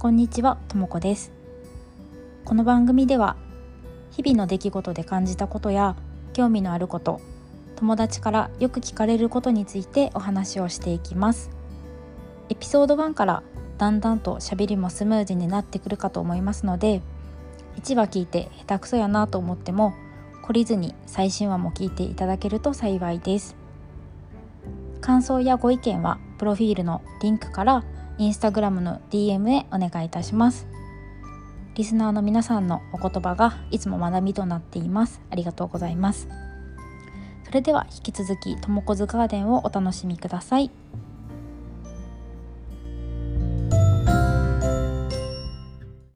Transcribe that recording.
こんにちは、ともこです。この番組では日々の出来事で感じたことや興味のあること友達からよく聞かれることについてお話をしていきます。エピソード1からだんだんと喋りもスムーズになってくるかと思いますので1話聞いて下手くそやなと思っても懲りずに最新話も聞いていただけると幸いです。感想やご意見はプロフィールのリンクからインスタグラムの DM へお願いいたします。リスナーの皆さんのお言葉がいつも学びとなっています。ありがとうございます。それでは引き続きともこずガーデンをお楽しみください。